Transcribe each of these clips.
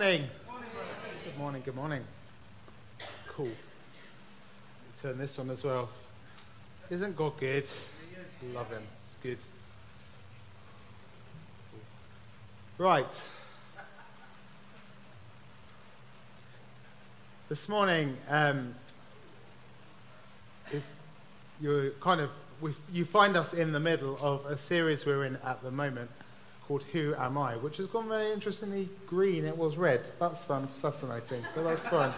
morning. Good morning, good morning. Cool. Turn this on as well. Isn't God good? Love him. It's good. Right. This morning, um, if you're kind of, you find us in the middle of a series we're in at the moment called Who Am I, which has gone very interestingly green. It was red. That's fun, fascinating, but that's fun.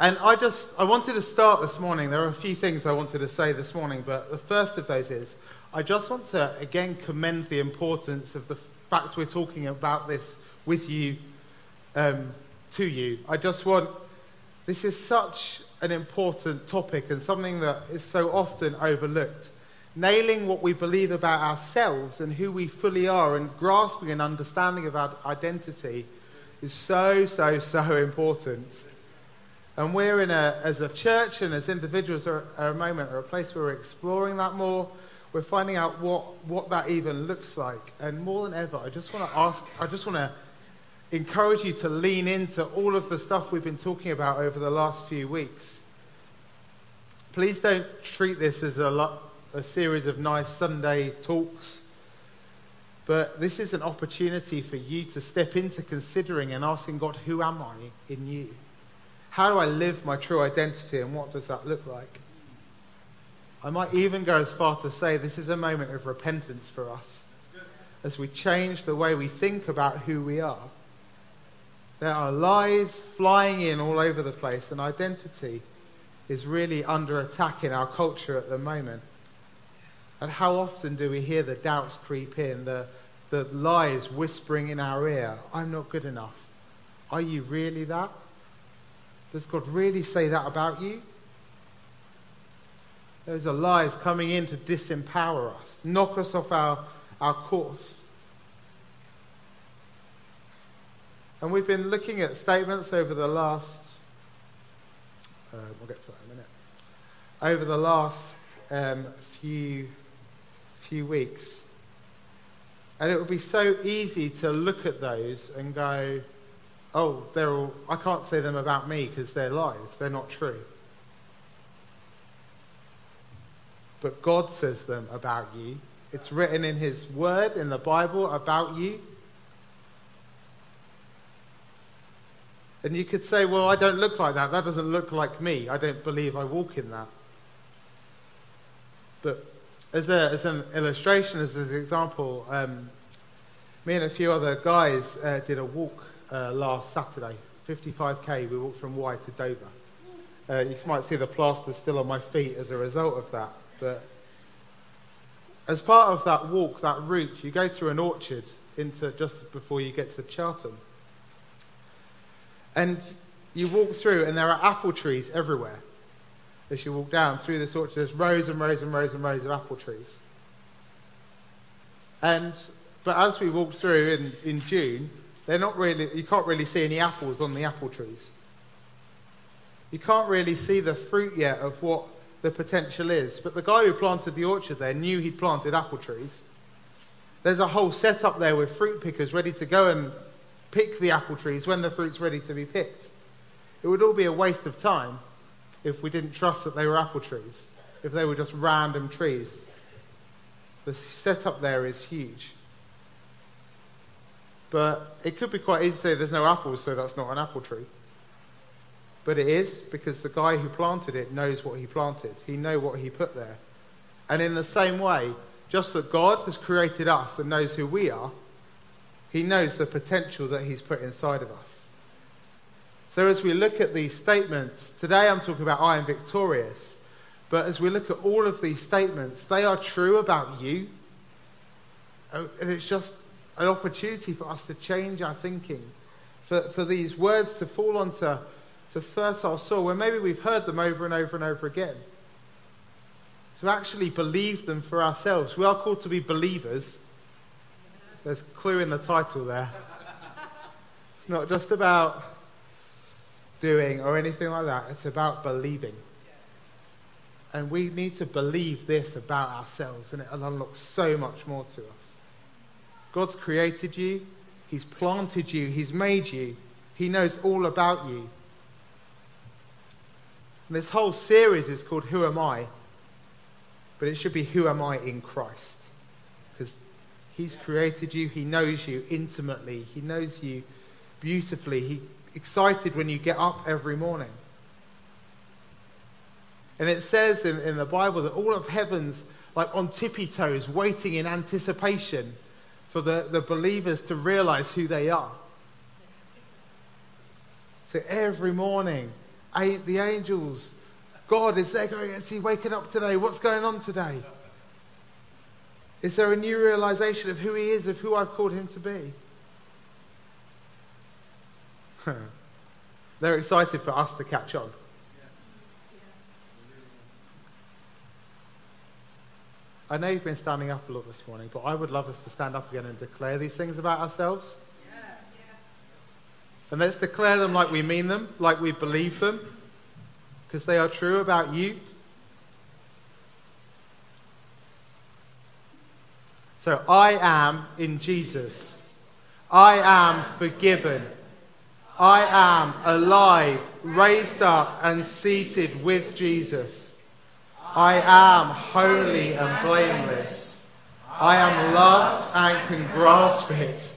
and I just, I wanted to start this morning. There are a few things I wanted to say this morning, but the first of those is I just want to again commend the importance of the fact we're talking about this with you, um, to you. I just want, this is such an important topic and something that is so often overlooked nailing what we believe about ourselves and who we fully are and grasping an understanding of our identity is so, so, so important. And we're in a, as a church and as individuals, are a moment a place where we're exploring that more. We're finding out what, what that even looks like. And more than ever, I just want to ask, I just want to encourage you to lean into all of the stuff we've been talking about over the last few weeks. Please don't treat this as a lot a series of nice Sunday talks. But this is an opportunity for you to step into considering and asking God, who am I in you? How do I live my true identity and what does that look like? I might even go as far to say this is a moment of repentance for us as we change the way we think about who we are. There are lies flying in all over the place, and identity is really under attack in our culture at the moment. And how often do we hear the doubts creep in, the, the lies whispering in our ear, I'm not good enough. Are you really that? Does God really say that about you? Those are lies coming in to disempower us, knock us off our, our course. And we've been looking at statements over the last, uh, we'll get to that in a minute, over the last um, few few weeks. And it would be so easy to look at those and go, oh, they're all, I can't say them about me because they're lies. They're not true. But God says them about you. It's written in His Word, in the Bible, about you. And you could say, well, I don't look like that. That doesn't look like me. I don't believe I walk in that. But as, a, as an illustration, as an example, um, me and a few other guys uh, did a walk uh, last Saturday, 55k. We walked from Wye to Dover. Uh, you might see the plaster still on my feet as a result of that. But as part of that walk, that route, you go through an orchard into just before you get to Charlton. And you walk through, and there are apple trees everywhere as you walk down through this orchard, there's rows and rows and rows and rows of apple trees. And but as we walked through in, in June, they're not really you can't really see any apples on the apple trees. You can't really see the fruit yet of what the potential is. But the guy who planted the orchard there knew he'd planted apple trees. There's a whole setup there with fruit pickers ready to go and pick the apple trees when the fruit's ready to be picked. It would all be a waste of time if we didn't trust that they were apple trees, if they were just random trees. The setup there is huge. But it could be quite easy to say there's no apples, so that's not an apple tree. But it is because the guy who planted it knows what he planted. He knows what he put there. And in the same way, just that God has created us and knows who we are, he knows the potential that he's put inside of us. So, as we look at these statements, today I'm talking about I am victorious. But as we look at all of these statements, they are true about you. Oh, and it's just an opportunity for us to change our thinking, for, for these words to fall onto to fertile soil where maybe we've heard them over and over and over again. To actually believe them for ourselves. We are called to be believers. There's a clue in the title there. It's not just about doing or anything like that. It's about believing. And we need to believe this about ourselves, and it unlocks so much more to us. God's created you, He's planted you, He's made you, He knows all about you. And this whole series is called Who Am I? But it should be Who Am I in Christ? Because He's created you, He knows you intimately, He knows you beautifully. He's excited when you get up every morning. And it says in, in the Bible that all of heaven's like on tippy toes, waiting in anticipation for the, the believers to realize who they are. So every morning, the angels, God, is there going, is he waking up today? What's going on today? Is there a new realization of who he is, of who I've called him to be? They're excited for us to catch on. I know you've been standing up a lot this morning, but I would love us to stand up again and declare these things about ourselves. And let's declare them like we mean them, like we believe them, because they are true about you. So I am in Jesus. I am forgiven. I am alive, raised up, and seated with Jesus. I am holy and blameless. I am loved and can grasp it.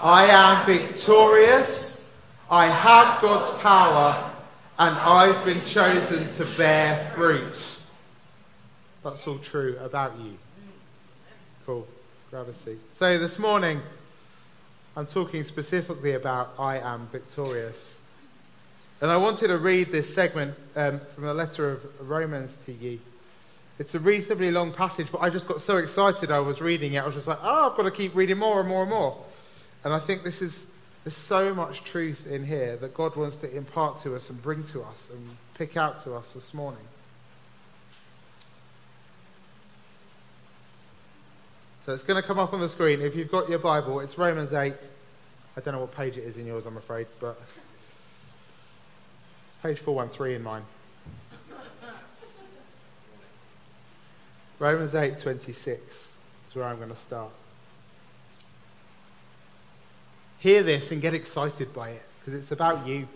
I am victorious. I have God's power and I've been chosen to bear fruit. That's all true about you. Cool. Grab a seat. So this morning, I'm talking specifically about I am victorious. And I wanted to read this segment um, from the letter of Romans to you. It's a reasonably long passage, but I just got so excited I was reading it. I was just like, oh, I've got to keep reading more and more and more. And I think this is, there's so much truth in here that God wants to impart to us and bring to us and pick out to us this morning. So it's going to come up on the screen. If you've got your Bible, it's Romans 8. I don't know what page it is in yours, I'm afraid, but it's Page 413 in mine. Romans 8:26 is where I'm going to start. Hear this and get excited by it because it's about you.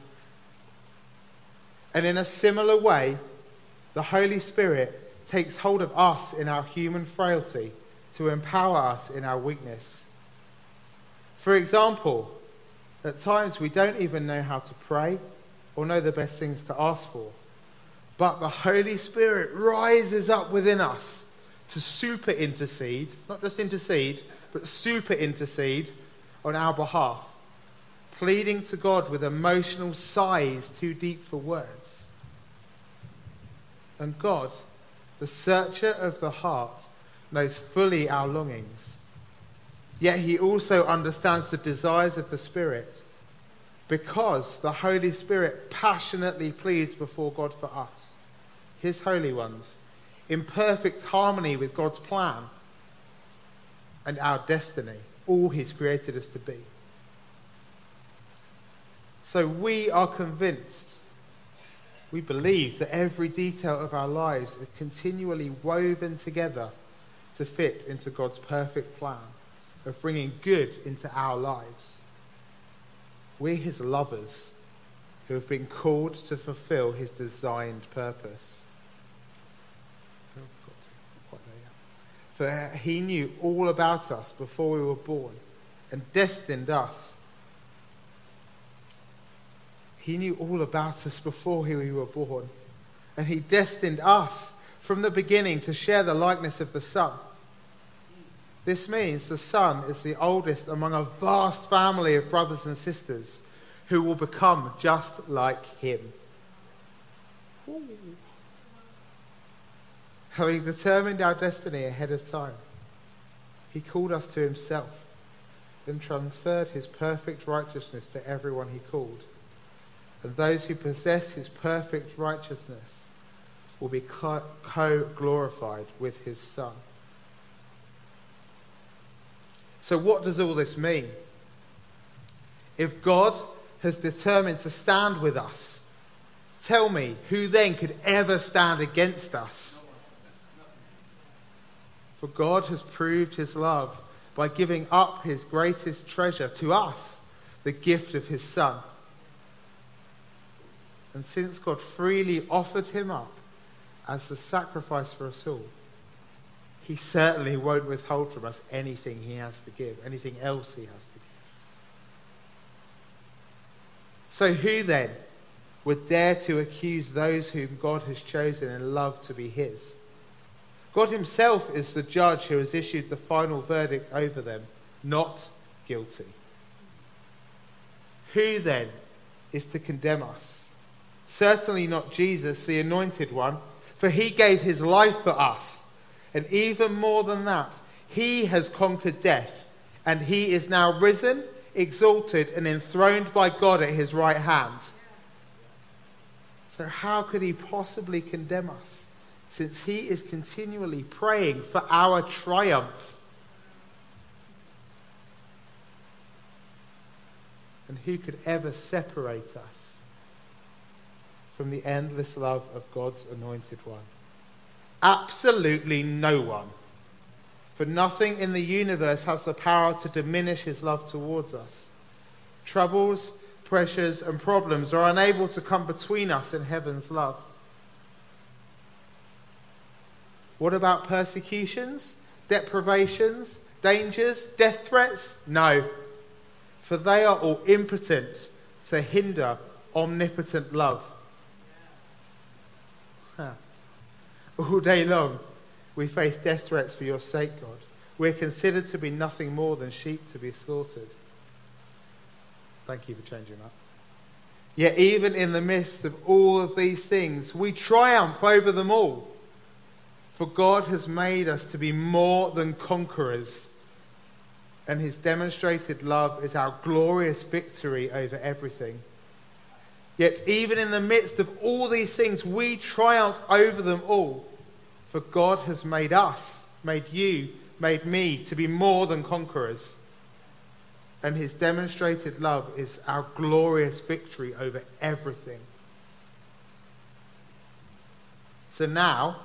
And in a similar way, the Holy Spirit takes hold of us in our human frailty to empower us in our weakness. For example, at times we don't even know how to pray or know the best things to ask for. But the Holy Spirit rises up within us to super intercede, not just intercede, but super intercede on our behalf, pleading to God with emotional sighs too deep for words. And God, the searcher of the heart, knows fully our longings. Yet he also understands the desires of the Spirit because the Holy Spirit passionately pleads before God for us, his holy ones, in perfect harmony with God's plan and our destiny, all he's created us to be. So we are convinced, we believe that every detail of our lives is continually woven together to fit into God's perfect plan of bringing good into our lives. We're his lovers who have been called to fulfill his designed purpose. For he knew all about us before we were born and destined us. He knew all about us before we were born. And he destined us from the beginning to share the likeness of the Son. This means the Son is the oldest among a vast family of brothers and sisters who will become just like him. Ooh. Having determined our destiny ahead of time, he called us to himself, then transferred his perfect righteousness to everyone he called. And those who possess his perfect righteousness will be co glorified with his Son. So, what does all this mean? If God has determined to stand with us, tell me who then could ever stand against us? For God has proved his love by giving up his greatest treasure to us, the gift of his Son. And since God freely offered him up as the sacrifice for us all, he certainly won't withhold from us anything he has to give, anything else he has to give. So, who then would dare to accuse those whom God has chosen and loved to be his? God himself is the judge who has issued the final verdict over them, not guilty. Who then is to condemn us? Certainly not Jesus, the anointed one, for he gave his life for us. And even more than that, he has conquered death, and he is now risen, exalted, and enthroned by God at his right hand. So, how could he possibly condemn us, since he is continually praying for our triumph? And who could ever separate us from the endless love of God's anointed one? Absolutely no one. For nothing in the universe has the power to diminish his love towards us. Troubles, pressures, and problems are unable to come between us and heaven's love. What about persecutions, deprivations, dangers, death threats? No, for they are all impotent to hinder omnipotent love. All day long, we face death threats for your sake, God. We're considered to be nothing more than sheep to be slaughtered. Thank you for changing that. Yet, even in the midst of all of these things, we triumph over them all. For God has made us to be more than conquerors, and his demonstrated love is our glorious victory over everything. Yet, even in the midst of all these things, we triumph over them all. For God has made us, made you, made me to be more than conquerors. And his demonstrated love is our glorious victory over everything. So now,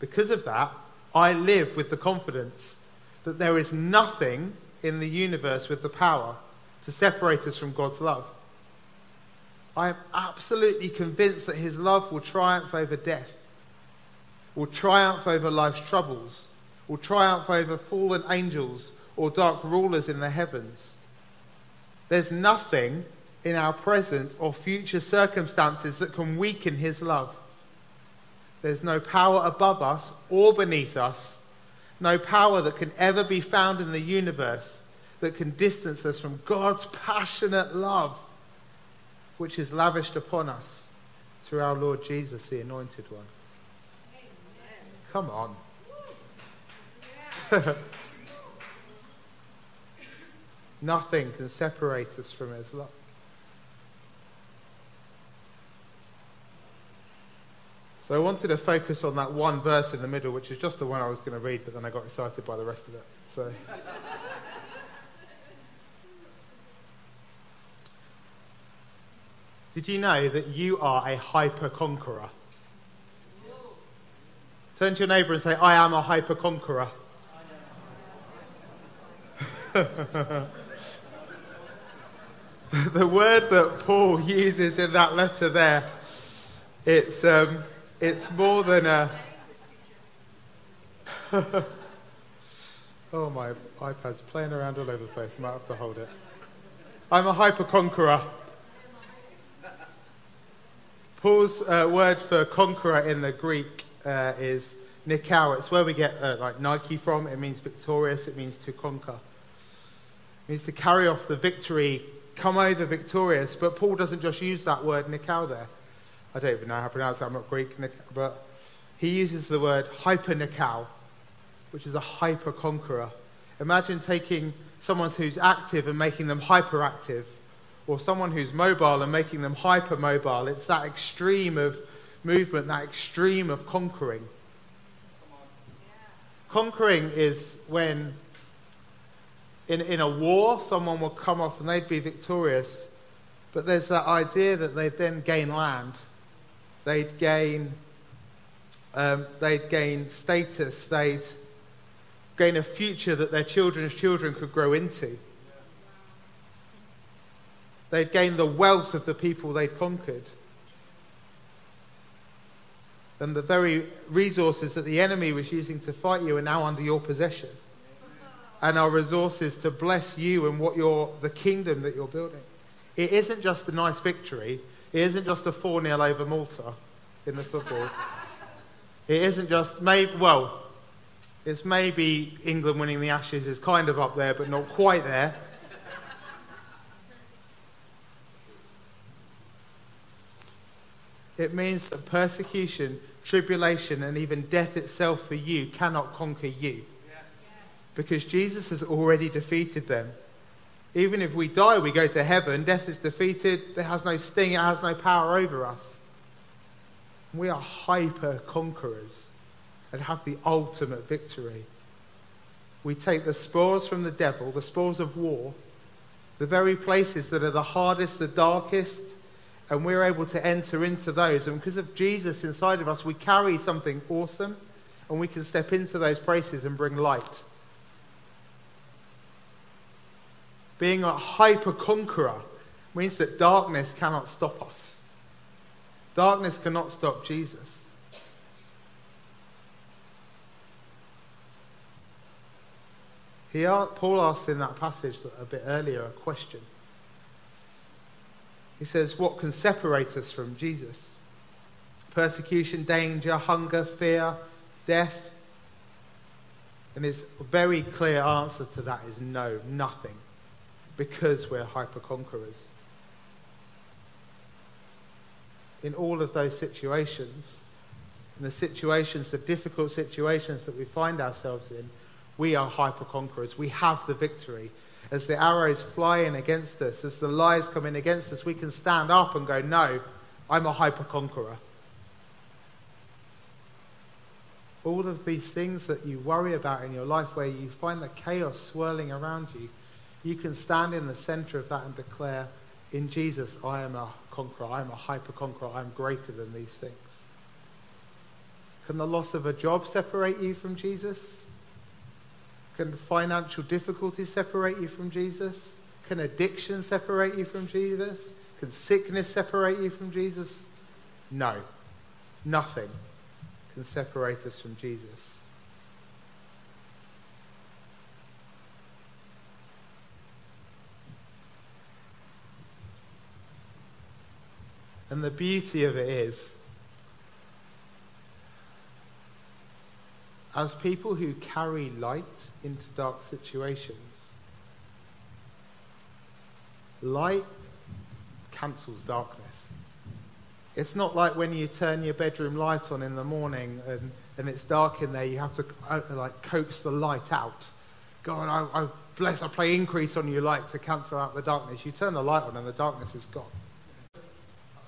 because of that, I live with the confidence that there is nothing in the universe with the power to separate us from God's love. I am absolutely convinced that his love will triumph over death, will triumph over life's troubles, will triumph over fallen angels or dark rulers in the heavens. There's nothing in our present or future circumstances that can weaken his love. There's no power above us or beneath us, no power that can ever be found in the universe that can distance us from God's passionate love which is lavished upon us through our Lord Jesus, the Anointed One. Come on. Nothing can separate us from his love. So I wanted to focus on that one verse in the middle, which is just the one I was going to read, but then I got excited by the rest of it. So. Did you know that you are a hyper conqueror? Turn to your neighbour and say, I am a hyper conqueror. the word that Paul uses in that letter there, it's, um, it's more than a. oh, my iPad's playing around all over the place. I might have to hold it. I'm a hyper conqueror. Paul's uh, word for conqueror in the Greek uh, is nikao. It's where we get uh, like Nike from. It means victorious. It means to conquer. It means to carry off the victory, come over victorious. But Paul doesn't just use that word nikao there. I don't even know how to pronounce that. I'm not Greek, but he uses the word hyper nikao, which is a hyper conqueror. Imagine taking someone who's active and making them hyperactive or someone who's mobile and making them hypermobile. It's that extreme of movement, that extreme of conquering. Conquering is when, in, in a war, someone will come off and they'd be victorious, but there's that idea that they'd then gain land. They'd gain, um, they'd gain status. They'd, gain a future that their children's children could grow into. They'd gain the wealth of the people they'd conquered. And the very resources that the enemy was using to fight you are now under your possession. And our resources to bless you and what you're, the kingdom that you're building. It isn't just a nice victory. It isn't just a 4 0 over Malta in the football. It isn't just, maybe, well, it's maybe England winning the Ashes is kind of up there, but not quite there. It means that persecution, tribulation, and even death itself for you cannot conquer you. Because Jesus has already defeated them. Even if we die, we go to heaven, death is defeated, it has no sting, it has no power over us. We are hyper conquerors and have the ultimate victory. We take the spoils from the devil, the spoils of war, the very places that are the hardest, the darkest, and we're able to enter into those. And because of Jesus inside of us, we carry something awesome, and we can step into those places and bring light. Being a hyper conqueror means that darkness cannot stop us. Darkness cannot stop Jesus. He, Paul asked in that passage a bit earlier a question. He says, What can separate us from Jesus? Persecution, danger, hunger, fear, death? And his very clear answer to that is no, nothing, because we're hyper conquerors. In all of those situations, in the situations, the difficult situations that we find ourselves in, we are hyper conquerors. We have the victory as the arrows fly in against us, as the lies come in against us, we can stand up and go, No, I'm a hyper conqueror. All of these things that you worry about in your life, where you find the chaos swirling around you, you can stand in the center of that and declare, In Jesus, I am a conqueror. I am a hyper conqueror. I am greater than these things. Can the loss of a job separate you from Jesus? Can financial difficulties separate you from Jesus? Can addiction separate you from Jesus? Can sickness separate you from Jesus? No. Nothing can separate us from Jesus. And the beauty of it is as people who carry light into dark situations, light cancels darkness. It's not like when you turn your bedroom light on in the morning and, and it's dark in there, you have to uh, like coax the light out. God, I, I bless, I play increase on your light to cancel out the darkness. You turn the light on and the darkness is gone.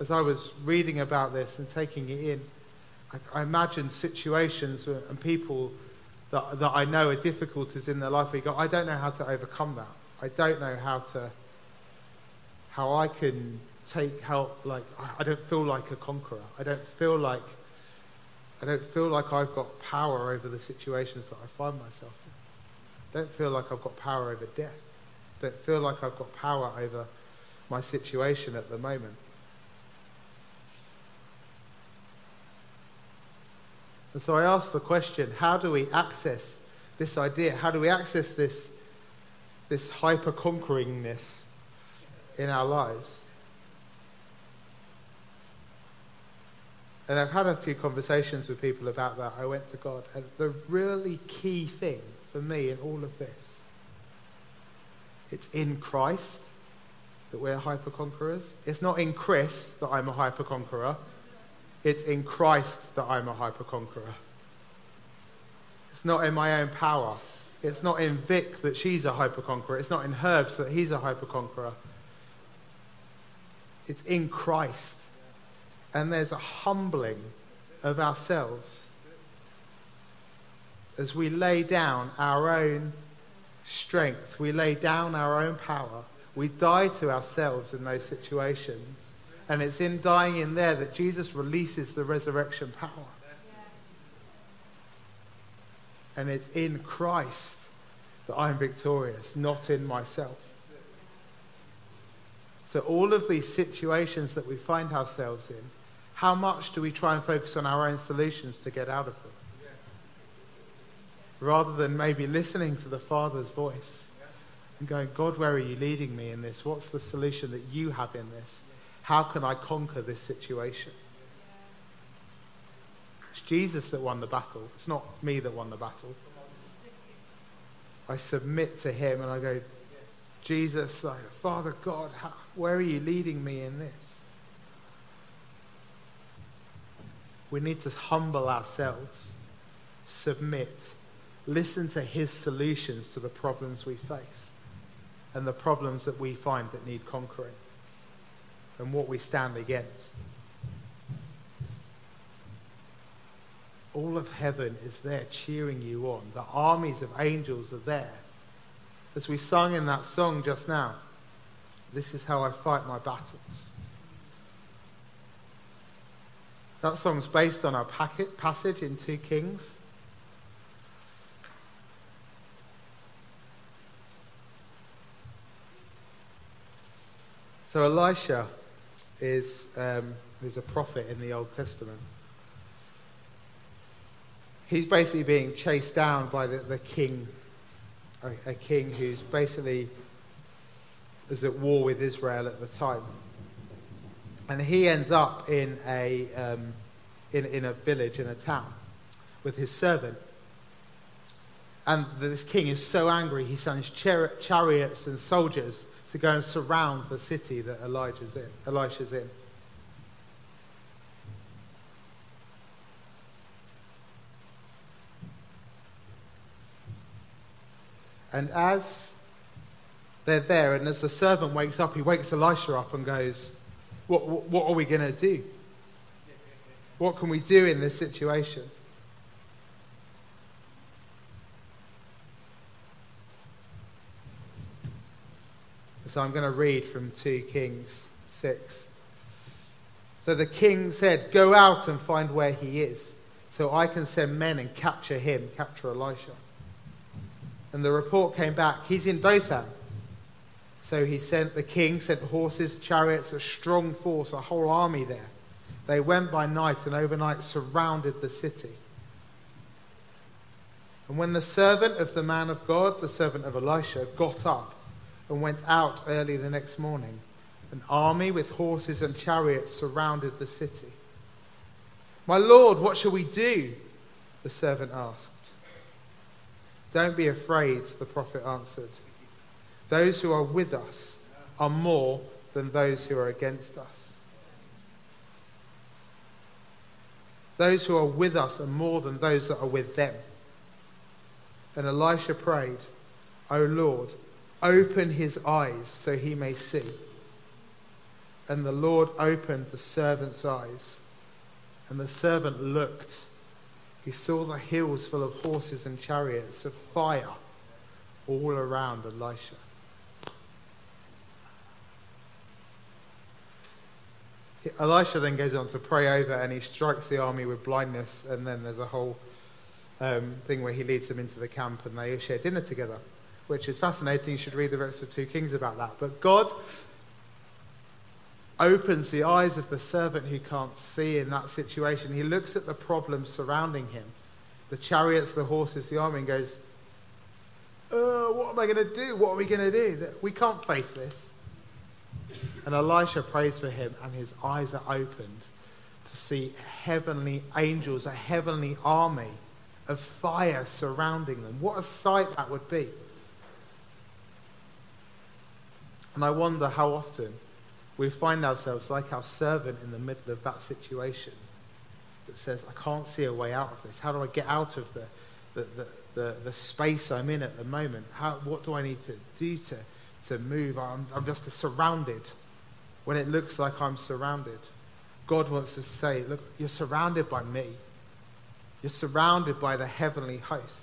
As I was reading about this and taking it in, I, I imagine situations and people that, that I know are difficulties in their life you go, I don't know how to overcome that. I don't know how to, how I can take help. Like, I don't feel like a conqueror. I don't feel like, I don't feel like I've got power over the situations that I find myself in. I don't feel like I've got power over death. I don't feel like I've got power over my situation at the moment. And so I asked the question how do we access this idea? How do we access this, this hyper conqueringness in our lives? And I've had a few conversations with people about that. I went to God. And the really key thing for me in all of this, it's in Christ that we're hyper conquerors. It's not in Chris that I'm a hyper conqueror. It's in Christ that I'm a hyper conqueror. It's not in my own power. It's not in Vic that she's a hyper conqueror. It's not in Herbs that he's a hyper conqueror. It's in Christ. And there's a humbling of ourselves as we lay down our own strength, we lay down our own power, we die to ourselves in those situations. And it's in dying in there that Jesus releases the resurrection power. And it's in Christ that I'm victorious, not in myself. So, all of these situations that we find ourselves in, how much do we try and focus on our own solutions to get out of them? Rather than maybe listening to the Father's voice and going, God, where are you leading me in this? What's the solution that you have in this? How can I conquer this situation? It's Jesus that won the battle. It's not me that won the battle. I submit to him and I go, Jesus, Father God, how, where are you leading me in this? We need to humble ourselves, submit, listen to his solutions to the problems we face and the problems that we find that need conquering and what we stand against. All of heaven is there cheering you on. The armies of angels are there. As we sung in that song just now, this is how I fight my battles. That song's based on our packet, passage in 2 Kings. So Elisha is, um, a prophet in the Old Testament he's basically being chased down by the, the king, a, a, king who's basically is at war with Israel at the time. And he ends up in a, um, in, in a village, in a town, with his servant. And this king is so angry, he sends char- chariots and soldiers to go and surround the city that Elijah's in, Elisha's in. And as they're there, and as the servant wakes up, he wakes Elisha up and goes, What, what, what are we going to do? What can we do in this situation? So I'm going to read from 2 Kings 6. So the king said, Go out and find where he is, so I can send men and capture him, capture Elisha. And the report came back, he's in Dothan. So he sent, the king sent horses, chariots, a strong force, a whole army there. They went by night and overnight surrounded the city. And when the servant of the man of God, the servant of Elisha, got up and went out early the next morning, an army with horses and chariots surrounded the city. My Lord, what shall we do? The servant asked. Don't be afraid, the prophet answered. Those who are with us are more than those who are against us. Those who are with us are more than those that are with them. And Elisha prayed, O Lord, open his eyes so he may see. And the Lord opened the servant's eyes. And the servant looked he saw the hills full of horses and chariots of fire all around Elisha. Elisha then goes on to pray over and he strikes the army with blindness, and then there's a whole um, thing where he leads them into the camp and they share dinner together, which is fascinating. You should read the rest of 2 Kings about that. But God opens the eyes of the servant who can't see in that situation. He looks at the problems surrounding him the chariots, the horses, the army and goes, uh, What am I going to do? What are we going to do? We can't face this. And Elisha prays for him, and his eyes are opened to see heavenly angels, a heavenly army of fire surrounding them. What a sight that would be. And I wonder how often we find ourselves like our servant in the middle of that situation that says, I can't see a way out of this. How do I get out of the, the, the, the, the space I'm in at the moment? How, what do I need to do to, to move? I'm, I'm just surrounded when it looks like I'm surrounded. God wants to say, Look, you're surrounded by me. You're surrounded by the heavenly host.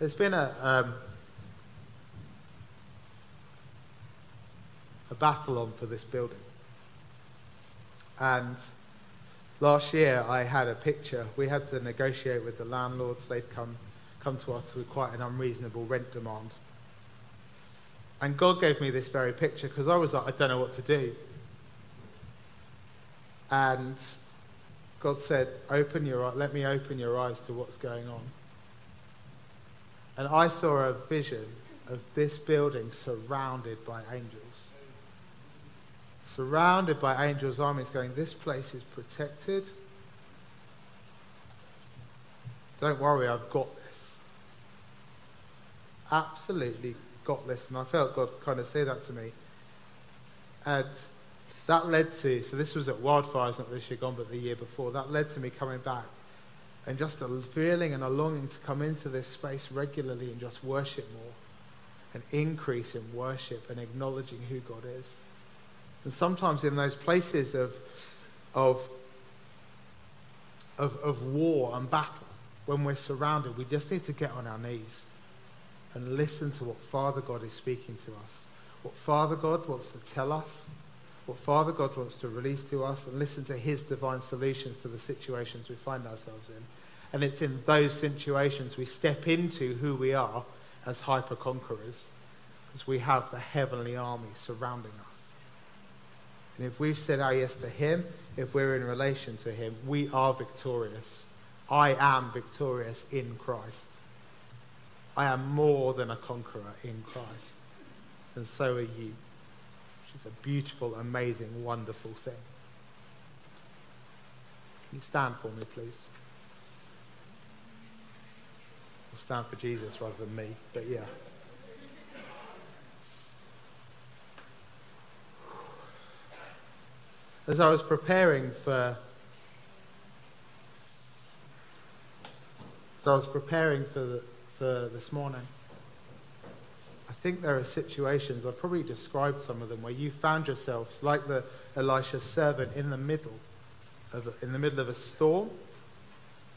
There's been a, um, a battle on for this building. And last year I had a picture. We had to negotiate with the landlords. They'd come, come to us with quite an unreasonable rent demand. And God gave me this very picture because I was like, I don't know what to do. And God said, Open your let me open your eyes to what's going on. And I saw a vision of this building surrounded by angels. Surrounded by angels' armies, going, This place is protected. Don't worry, I've got this. Absolutely got this. And I felt God kind of say that to me. And that led to, so this was at Wildfires, not this year gone, but the year before. That led to me coming back and just a feeling and a longing to come into this space regularly and just worship more. An increase in worship and acknowledging who God is. And sometimes in those places of, of, of, of war and battle, when we're surrounded, we just need to get on our knees and listen to what Father God is speaking to us, what Father God wants to tell us, what Father God wants to release to us, and listen to His divine solutions to the situations we find ourselves in. And it's in those situations we step into who we are as hyper conquerors, because we have the heavenly army surrounding us. And if we've said our yes to Him, if we're in relation to Him, we are victorious. I am victorious in Christ. I am more than a conqueror in Christ. And so are you. Which is a beautiful, amazing, wonderful thing. Can you stand for me, please? I'll stand for Jesus rather than me, but yeah. As I was preparing for as I was preparing for the, for this morning. I think there are situations, I've probably described some of them, where you found yourselves, like the Elisha servant, in the middle of a, in the middle of a storm,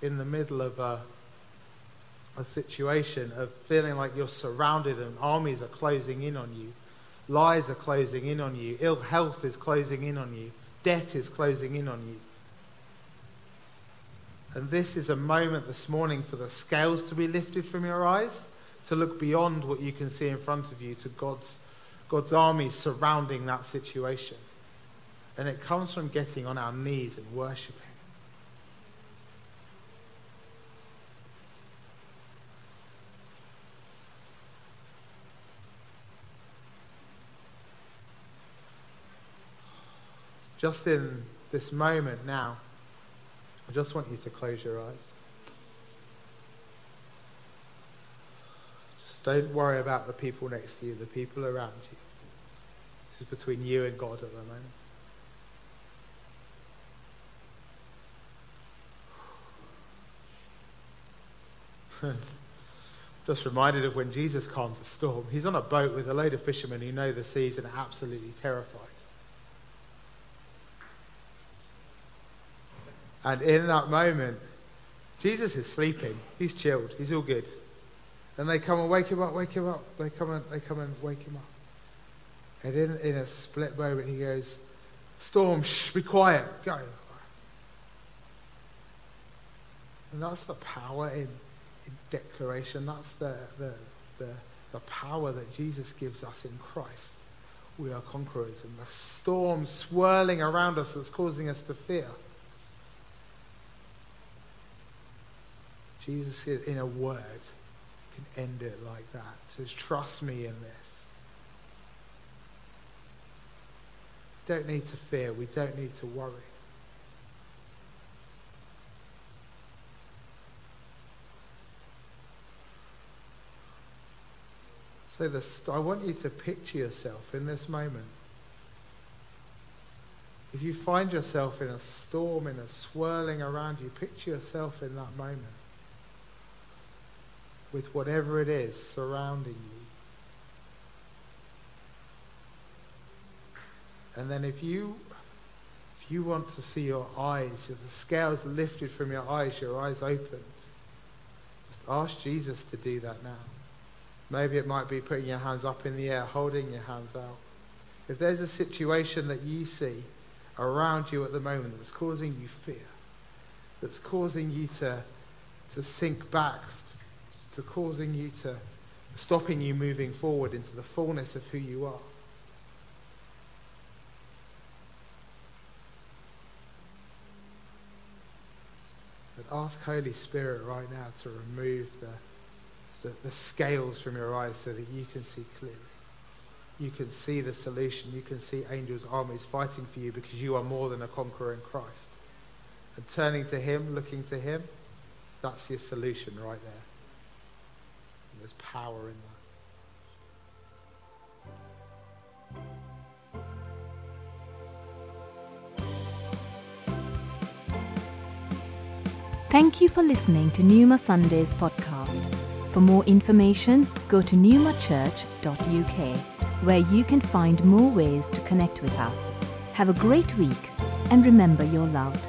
in the middle of a, a situation of feeling like you're surrounded and armies are closing in on you, lies are closing in on you, ill health is closing in on you, debt is closing in on you. And this is a moment this morning for the scales to be lifted from your eyes, to look beyond what you can see in front of you to God's, God's army surrounding that situation. And it comes from getting on our knees and worshiping. Just in this moment now, I just want you to close your eyes. Just don't worry about the people next to you, the people around you. This is between you and God at the moment. just reminded of when Jesus calmed the storm. He's on a boat with a load of fishermen who know the seas and are absolutely terrified. And in that moment, Jesus is sleeping. He's chilled. He's all good. And they come and wake him up, wake him up. They come and, they come and wake him up. And in, in a split moment, he goes, Storm, shh, be quiet, go. And that's the power in, in declaration. That's the, the, the, the power that Jesus gives us in Christ. We are conquerors. And the storm swirling around us that's causing us to fear Jesus, in a word, can end it like that. says, trust me in this. Don't need to fear. We don't need to worry. So I want you to picture yourself in this moment. If you find yourself in a storm, in a swirling around you, picture yourself in that moment with whatever it is surrounding you. And then if you if you want to see your eyes, the scales lifted from your eyes, your eyes opened, just ask Jesus to do that now. Maybe it might be putting your hands up in the air, holding your hands out. If there's a situation that you see around you at the moment that's causing you fear, that's causing you to, to sink back, to causing you to, stopping you moving forward into the fullness of who you are. But ask Holy Spirit right now to remove the, the, the scales from your eyes so that you can see clearly you can see the solution. You can see angels' armies fighting for you because you are more than a conqueror in Christ. And turning to Him, looking to Him, that's your solution right there. There's power in that. Thank you for listening to Newma Sundays podcast. For more information, go to newmachurch.uk where you can find more ways to connect with us. Have a great week and remember you're loved.